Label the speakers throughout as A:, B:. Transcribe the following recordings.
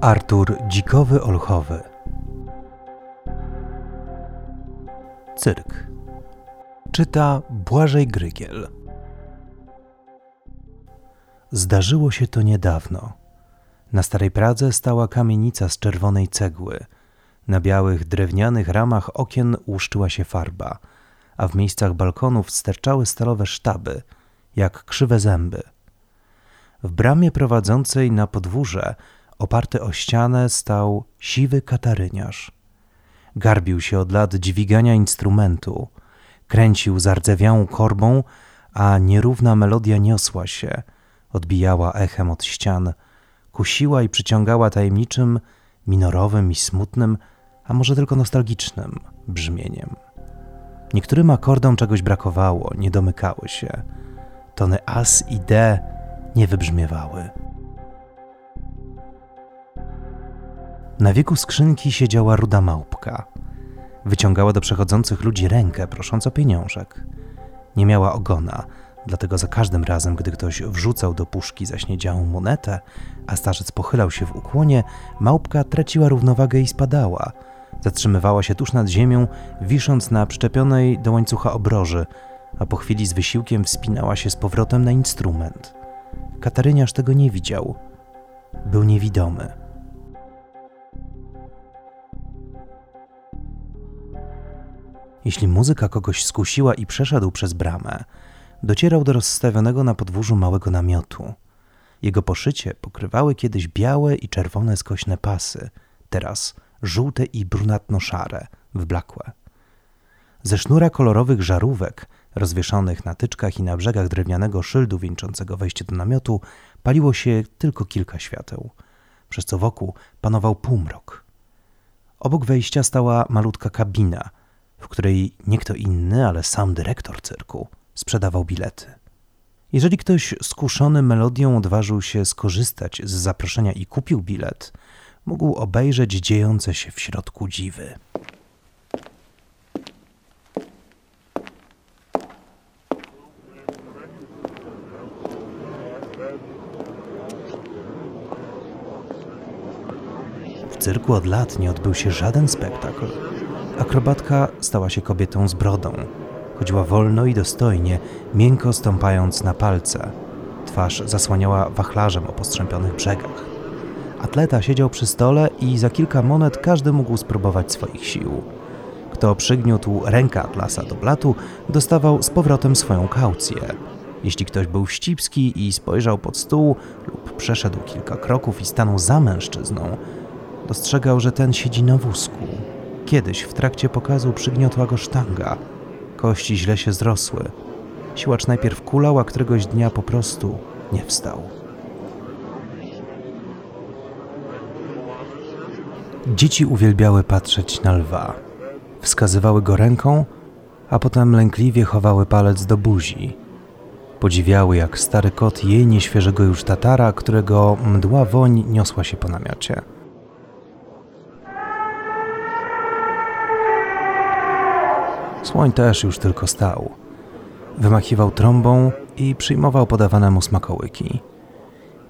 A: Artur Dzikowy Olchowy Cyrk Czyta Błażej Grygiel Zdarzyło się to niedawno. Na Starej Pradze stała kamienica z czerwonej cegły. Na białych, drewnianych ramach okien łuszczyła się farba, a w miejscach balkonów sterczały stalowe sztaby, jak krzywe zęby. W bramie prowadzącej na podwórze oparty o ścianę stał siwy kataryniarz. Garbił się od lat dźwigania instrumentu, kręcił zardzewiałą korbą, a nierówna melodia niosła się, odbijała echem od ścian, kusiła i przyciągała tajemniczym, minorowym i smutnym, a może tylko nostalgicznym brzmieniem. Niektórym akordom czegoś brakowało, nie domykały się. Tony as i d nie wybrzmiewały. Na wieku skrzynki siedziała ruda małpka. Wyciągała do przechodzących ludzi rękę, prosząc o pieniążek. Nie miała ogona, dlatego za każdym razem, gdy ktoś wrzucał do puszki zaśniedziałą monetę, a starzec pochylał się w ukłonie, małpka traciła równowagę i spadała. Zatrzymywała się tuż nad ziemią, wisząc na przyczepionej do łańcucha obroży, a po chwili z wysiłkiem wspinała się z powrotem na instrument. Kataryniarz tego nie widział. Był niewidomy. Jeśli muzyka kogoś skusiła i przeszedł przez bramę, docierał do rozstawionego na podwórzu małego namiotu. Jego poszycie pokrywały kiedyś białe i czerwone skośne pasy, teraz żółte i brunatno-szare, wblakłe. Ze sznura kolorowych żarówek, rozwieszonych na tyczkach i na brzegach drewnianego szyldu wieńczącego wejście do namiotu, paliło się tylko kilka świateł, przez co wokół panował półmrok. Obok wejścia stała malutka kabina – której nie kto inny, ale sam dyrektor cyrku sprzedawał bilety. Jeżeli ktoś skuszony melodią odważył się skorzystać z zaproszenia i kupił bilet, mógł obejrzeć dziejące się w środku dziwy. W cyrku od lat nie odbył się żaden spektakl, Akrobatka stała się kobietą z brodą. Chodziła wolno i dostojnie, miękko stąpając na palce. Twarz zasłaniała wachlarzem o postrzępionych brzegach. Atleta siedział przy stole i za kilka monet każdy mógł spróbować swoich sił. Kto przygniótł rękę Atlasa do blatu, dostawał z powrotem swoją kaucję. Jeśli ktoś był wścibski i spojrzał pod stół lub przeszedł kilka kroków i stanął za mężczyzną, dostrzegał, że ten siedzi na wózku. Kiedyś w trakcie pokazu przygniotła go sztanga. Kości źle się zrosły. Siłacz najpierw kulał, a któregoś dnia po prostu nie wstał. Dzieci uwielbiały patrzeć na lwa. Wskazywały go ręką, a potem lękliwie chowały palec do buzi. Podziwiały, jak stary kot jej nieświeżego już tatara, którego mdła woń niosła się po namiocie. Słoń też już tylko stał. Wymachiwał trąbą i przyjmował podawane mu smakołyki.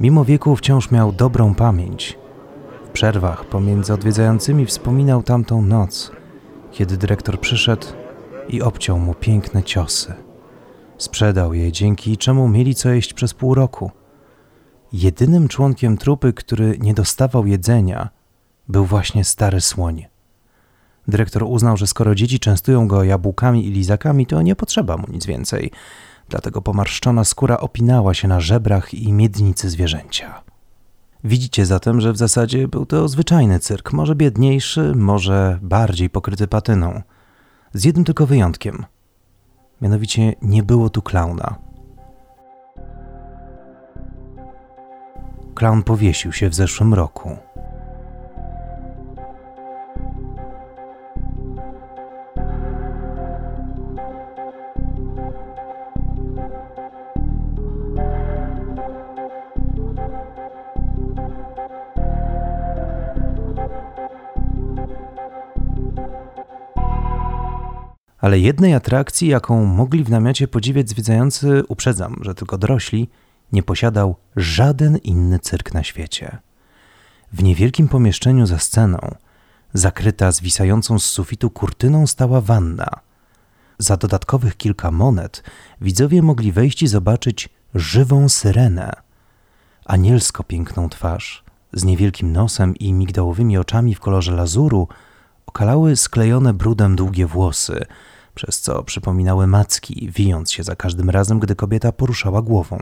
A: Mimo wieku wciąż miał dobrą pamięć. W przerwach pomiędzy odwiedzającymi wspominał tamtą noc, kiedy dyrektor przyszedł i obciął mu piękne ciosy. Sprzedał je, dzięki czemu mieli co jeść przez pół roku. Jedynym członkiem trupy, który nie dostawał jedzenia, był właśnie stary słoń. Dyrektor uznał, że skoro dzieci częstują go jabłkami i lizakami, to nie potrzeba mu nic więcej. Dlatego pomarszczona skóra opinała się na żebrach i miednicy zwierzęcia. Widzicie zatem, że w zasadzie był to zwyczajny cyrk, może biedniejszy, może bardziej pokryty patyną. Z jednym tylko wyjątkiem. Mianowicie nie było tu klauna. Klaun powiesił się w zeszłym roku. Ale jednej atrakcji, jaką mogli w namiocie podziwiać zwiedzający, uprzedzam, że tylko dorośli, nie posiadał żaden inny cyrk na świecie. W niewielkim pomieszczeniu za sceną, zakryta zwisającą z sufitu kurtyną, stała wanna. Za dodatkowych kilka monet widzowie mogli wejść i zobaczyć żywą syrenę. Anielsko piękną twarz, z niewielkim nosem i migdałowymi oczami w kolorze lazuru, okalały sklejone brudem długie włosy, przez co przypominały macki, wijąc się za każdym razem, gdy kobieta poruszała głową.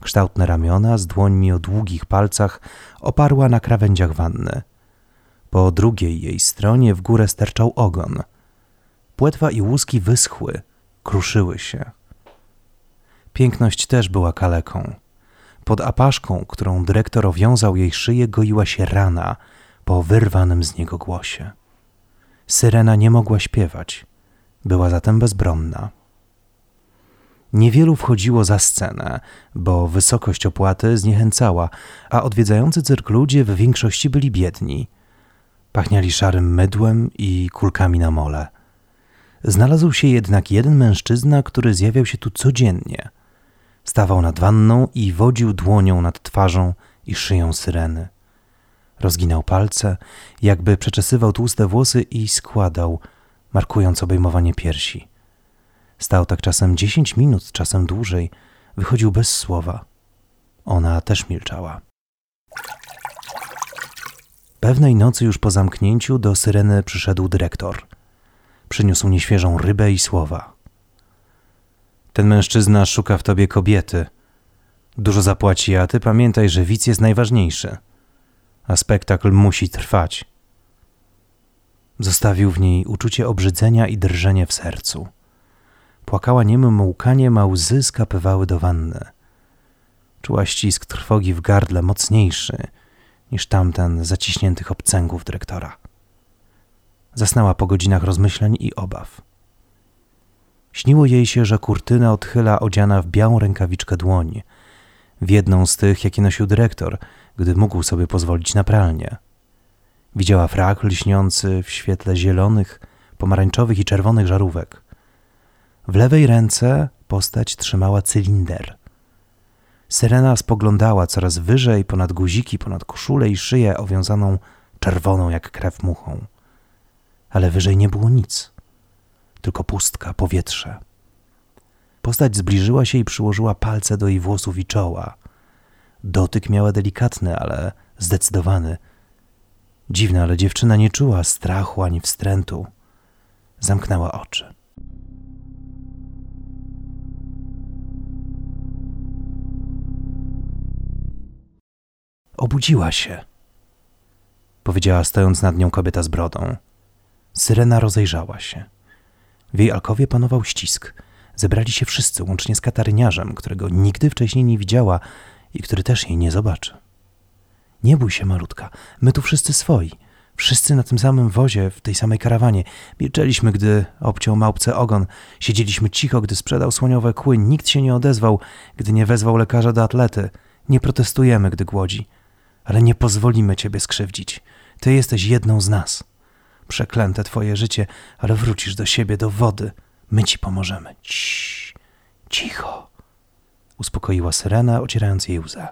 A: Kształtne ramiona z dłońmi o długich palcach oparła na krawędziach wanny. Po drugiej jej stronie w górę sterczał ogon. Płetwa i łuski wyschły, kruszyły się. Piękność też była kaleką. Pod apaszką, którą dyrektor owiązał jej szyję, goiła się rana po wyrwanym z niego głosie. Syrena nie mogła śpiewać, była zatem bezbronna. Niewielu wchodziło za scenę, bo wysokość opłaty zniechęcała, a odwiedzający cyrk ludzie w większości byli biedni. Pachniali szarym mydłem i kulkami na mole. Znalazł się jednak jeden mężczyzna, który zjawiał się tu codziennie. Stawał nad wanną i wodził dłonią nad twarzą i szyją syreny. Rozginał palce, jakby przeczesywał tłuste włosy i składał, markując obejmowanie piersi. Stał tak czasem dziesięć minut, czasem dłużej, wychodził bez słowa. Ona też milczała. Pewnej nocy już po zamknięciu do syreny przyszedł dyrektor. Przyniósł nieświeżą rybę i słowa. Ten mężczyzna szuka w tobie kobiety. Dużo zapłaci, a ty pamiętaj, że widz jest najważniejszy. A spektakl musi trwać. Zostawił w niej uczucie obrzydzenia i drżenie w sercu. Płakała niemym łkaniem, a łzy skapywały do wanny. Czuła ścisk trwogi w gardle mocniejszy niż tamten zaciśniętych obcęgów dyrektora. Zasnęła po godzinach rozmyśleń i obaw. Śniło jej się, że kurtyna odchyla odziana w białą rękawiczkę dłoń, w jedną z tych, jakie nosił dyrektor, gdy mógł sobie pozwolić na pralnię. Widziała frak lśniący w świetle zielonych, pomarańczowych i czerwonych żarówek. W lewej ręce postać trzymała cylinder. Syrena spoglądała coraz wyżej ponad guziki, ponad koszulę i szyję owiązaną czerwoną jak krew muchą. Ale wyżej nie było nic, tylko pustka, powietrze. Postać zbliżyła się i przyłożyła palce do jej włosów i czoła. Dotyk miała delikatny, ale zdecydowany. Dziwne, ale dziewczyna nie czuła strachu ani wstrętu. Zamknęła oczy. Obudziła się, powiedziała stojąc nad nią kobieta z brodą. Syrena rozejrzała się. W jej alkowie panował ścisk. Zebrali się wszyscy, łącznie z kataryniarzem, którego nigdy wcześniej nie widziała i który też jej nie zobaczy. Nie bój się, malutka, my tu wszyscy swoi. Wszyscy na tym samym wozie, w tej samej karawanie. Milczeliśmy, gdy obciął małpce ogon. Siedzieliśmy cicho, gdy sprzedał słoniowe kły. Nikt się nie odezwał, gdy nie wezwał lekarza do atlety. Nie protestujemy, gdy głodzi ale nie pozwolimy ciebie skrzywdzić. Ty jesteś jedną z nas. Przeklęte twoje życie, ale wrócisz do siebie, do wody. My ci pomożemy. Ciii, cicho, uspokoiła syrena, ocierając jej łzę.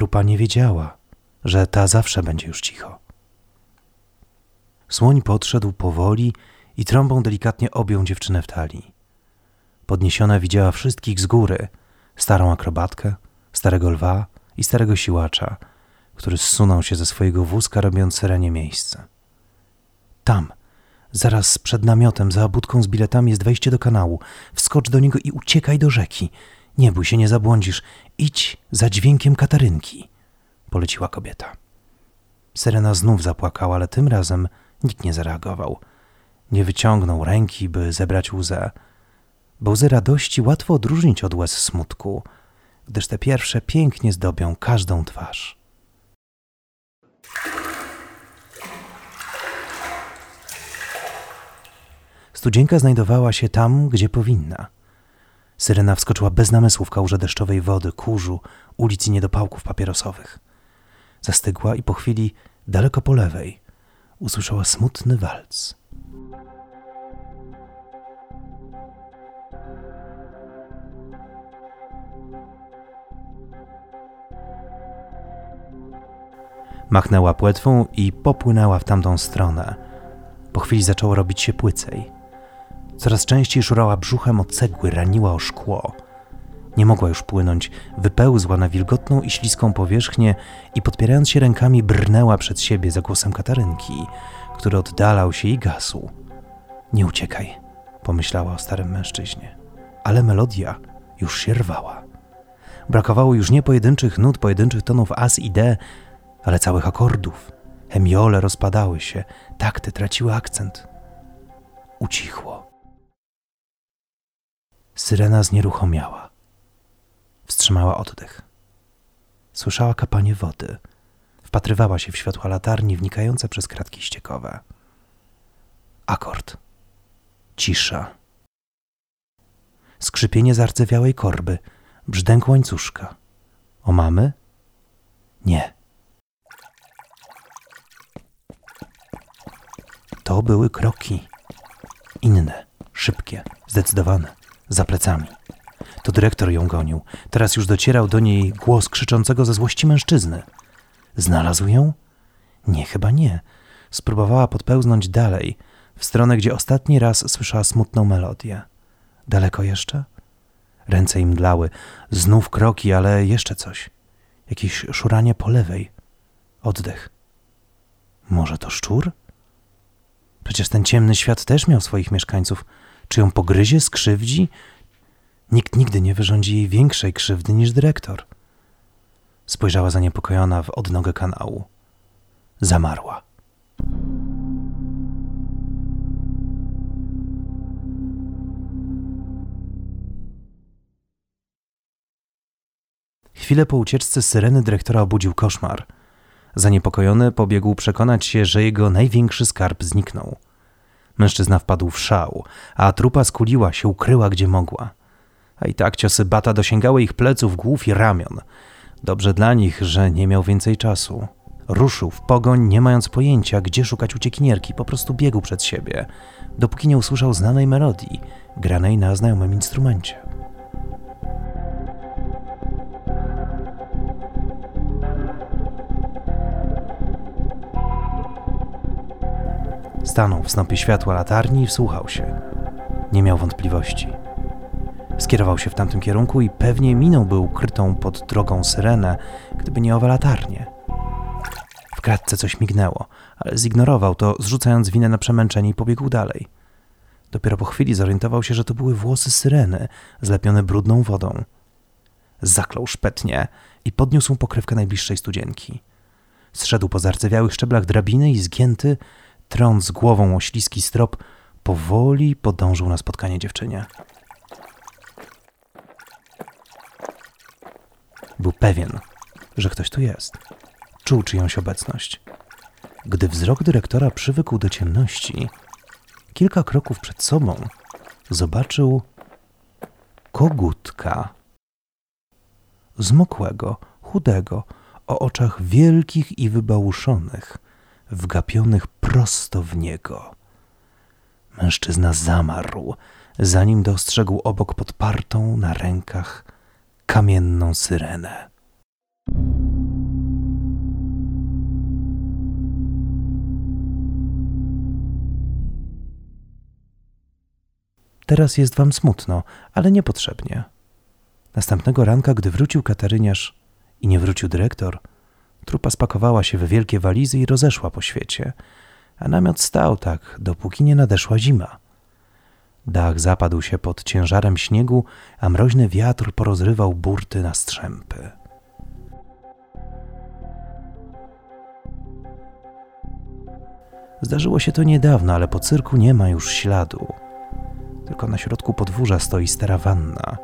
A: Trupa nie wiedziała, że ta zawsze będzie już cicho. Słoń podszedł powoli i trąbą delikatnie objął dziewczynę w talii. Podniesiona widziała wszystkich z góry: starą akrobatkę, starego lwa, i starego siłacza, który zsunął się ze swojego wózka, robiąc serenie miejsce. Tam, zaraz przed namiotem, za budką z biletami jest wejście do kanału. Wskocz do niego i uciekaj do rzeki. Nie bój się, nie zabłądzisz. Idź za dźwiękiem katarynki, poleciła kobieta. Serena znów zapłakała, ale tym razem nikt nie zareagował. Nie wyciągnął ręki, by zebrać łzę. Bo łzy radości łatwo odróżnić od łez smutku – gdyż te pierwsze pięknie zdobią każdą twarz. Studzienka znajdowała się tam, gdzie powinna. Syrena wskoczyła bez namysłu w kałuże deszczowej wody, kurzu, ulic i niedopałków papierosowych. Zastygła i po chwili, daleko po lewej, usłyszała smutny walc. Machnęła płetwą i popłynęła w tamtą stronę. Po chwili zaczęło robić się płycej. Coraz częściej szurała brzuchem o cegły, raniła o szkło. Nie mogła już płynąć, wypełzła na wilgotną i śliską powierzchnię i podpierając się rękami brnęła przed siebie za głosem Katarynki, który oddalał się i gasł. Nie uciekaj, pomyślała o starym mężczyźnie. Ale melodia już się rwała. Brakowało już nie pojedynczych nut, pojedynczych tonów as i d, ale całych akordów. Hemiole rozpadały się, takty traciły akcent. Ucichło. Syrena znieruchomiała. Wstrzymała oddech. Słyszała kapanie wody. Wpatrywała się w światła latarni wnikające przez kratki ściekowe. Akord. Cisza. Skrzypienie zardzewiałej korby, brzdęk łańcuszka. O mamy? Nie. To były kroki. Inne, szybkie, zdecydowane, za plecami. To dyrektor ją gonił. Teraz już docierał do niej głos krzyczącego ze złości mężczyzny. Znalazł ją? Nie, chyba nie. Spróbowała podpełznąć dalej, w stronę, gdzie ostatni raz słyszała smutną melodię. Daleko jeszcze? Ręce im mdlały. Znów kroki, ale jeszcze coś. Jakieś szuranie po lewej. Oddech. Może to szczur? Przecież ten ciemny świat też miał swoich mieszkańców. Czy ją pogryzie, skrzywdzi? Nikt nigdy nie wyrządzi jej większej krzywdy niż dyrektor. Spojrzała zaniepokojona w odnogę kanału. Zamarła. Chwilę po ucieczce syreny dyrektora obudził koszmar. Zaniepokojony pobiegł przekonać się, że jego największy skarb zniknął. Mężczyzna wpadł w szał, a trupa skuliła się, ukryła gdzie mogła. A i tak ciosy bata dosięgały ich pleców, głów i ramion. Dobrze dla nich, że nie miał więcej czasu. Ruszył w pogoń, nie mając pojęcia, gdzie szukać uciekinierki, po prostu biegł przed siebie, dopóki nie usłyszał znanej melodii, granej na znajomym instrumencie. Stanął w snopie światła latarni i wsłuchał się. Nie miał wątpliwości. Skierował się w tamtym kierunku i pewnie minąłby ukrytą pod drogą syrenę, gdyby nie owe latarnie. W kratce coś mignęło, ale zignorował to, zrzucając winę na przemęczenie i pobiegł dalej. Dopiero po chwili zorientował się, że to były włosy syreny, zlepione brudną wodą. Zaklął szpetnie i podniósł pokrywkę najbliższej studzienki. Zszedł po zardzewiałych szczeblach drabiny i zgięty, trąc głową o śliski strop, powoli podążył na spotkanie dziewczynie. Był pewien, że ktoś tu jest. Czuł czyjąś obecność. Gdy wzrok dyrektora przywykł do ciemności, kilka kroków przed sobą zobaczył kogutka. Zmokłego, chudego, o oczach wielkich i wybałuszonych, wgapionych prosto w niego. Mężczyzna zamarł, zanim dostrzegł obok podpartą na rękach kamienną syrenę. Teraz jest wam smutno, ale niepotrzebnie. Następnego ranka, gdy wrócił kataryniarz i nie wrócił dyrektor, trupa spakowała się we wielkie walizy i rozeszła po świecie, a namiot stał tak, dopóki nie nadeszła zima. Dach zapadł się pod ciężarem śniegu, a mroźny wiatr porozrywał burty na strzępy. Zdarzyło się to niedawno, ale po cyrku nie ma już śladu. Tylko na środku podwórza stoi stara wanna,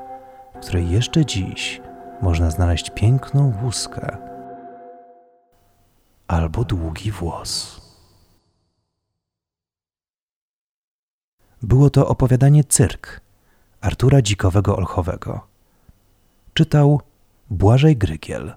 A: w której jeszcze dziś można znaleźć piękną łuskę albo długi włos. Było to opowiadanie Cyrk Artura Dzikowego Olchowego. Czytał Błażej Grygiel.